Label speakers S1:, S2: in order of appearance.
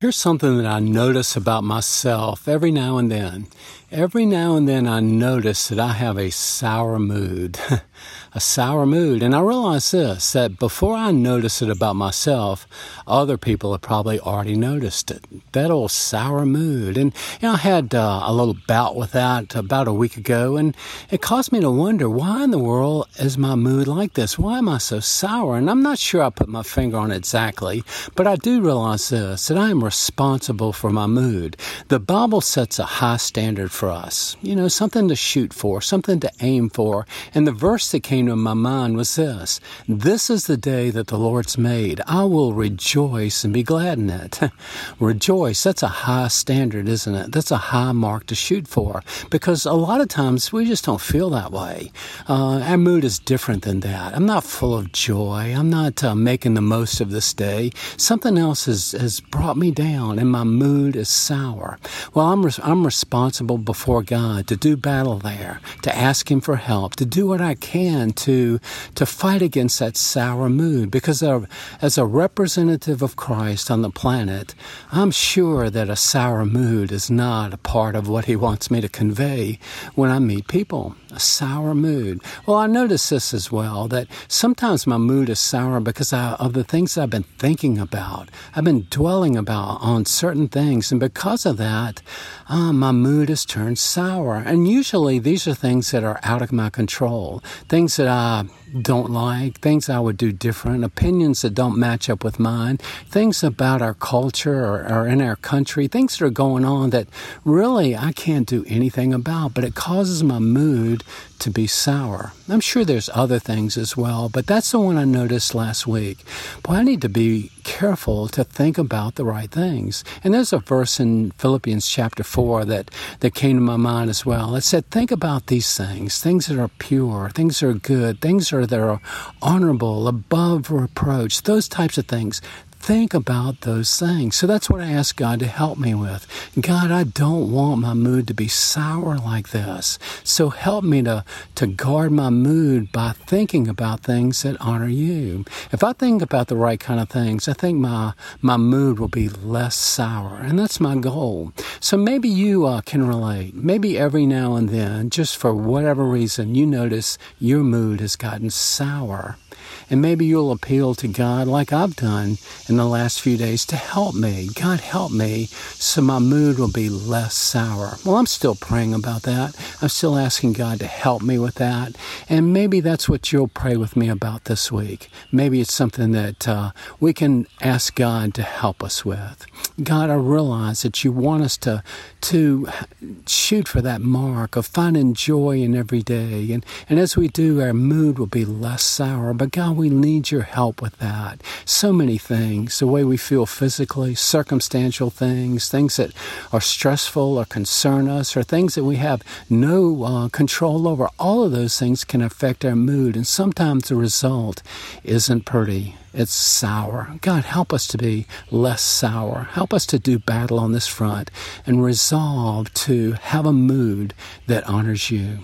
S1: Here's something that I notice about myself every now and then. Every now and then I notice that I have a sour mood. a sour mood. And I realize this that before I notice it about myself, other people have probably already noticed it. That old sour mood. And you know, I had uh, a little bout with that about a week ago, and it caused me to wonder why in the world is my mood like this? Why am I so sour? And I'm not sure I put my finger on it exactly, but I do realize this that I am responsible for my mood. The Bible sets a high standard for us, you know, something to shoot for, something to aim for. And the verse that came to my mind was this This is the day that the Lord's made. I will rejoice and be glad in it. rejoice, that's a high standard, isn't it? That's a high mark to shoot for because a lot of times we just don't feel that way. Uh, our mood is different than that. I'm not full of joy. I'm not uh, making the most of this day. Something else has, has brought me down and my mood is sour. Well, I'm, I'm responsible before God to do battle there, to ask Him for help, to do what I can to to fight against that sour mood because as a representative of Christ on the planet, I'm sure that a sour mood is not a part of what he wants me to convey when I meet people. A sour mood. Well, I notice this as well that sometimes my mood is sour because I, of the things I've been thinking about. I've been dwelling about on certain things, and because of that, uh, my mood has turned sour. And usually these are things that are out of my control, things that I don't like, things I would do different, opinions that don't match up with mine, things about our culture or, or, in our country, things that are going on that really I can't do anything about, but it causes my mood to be sour. I'm sure there's other things as well, but that's the one I noticed last week. Boy, I need to be careful to think about the right things. And there's a verse in Philippians chapter 4 that, that came to my mind as well. It said, Think about these things, things that are pure, things that are good, things that are honorable, above reproach, those types of things think about those things. So that's what I ask God to help me with. God, I don't want my mood to be sour like this. So help me to, to guard my mood by thinking about things that honor you. If I think about the right kind of things, I think my, my mood will be less sour. And that's my goal. So maybe you uh, can relate. Maybe every now and then, just for whatever reason, you notice your mood has gotten sour. And maybe you'll appeal to God like I've done in the last few days to help me. God, help me so my mood will be less sour. Well, I'm still praying about that. I'm still asking God to help me with that. And maybe that's what you'll pray with me about this week. Maybe it's something that uh, we can ask God to help us with. God, I realize that you want us to, to shoot for that mark of finding joy in every day. And, and as we do, our mood will be less sour. But God, we need your help with that. So many things, the way we feel physically, circumstantial things, things that are stressful or concern us, or things that we have no uh, control over. All of those things can affect our mood. And sometimes the result isn't pretty it's sour. God, help us to be less sour. Help us to do battle on this front and resolve to have a mood that honors you.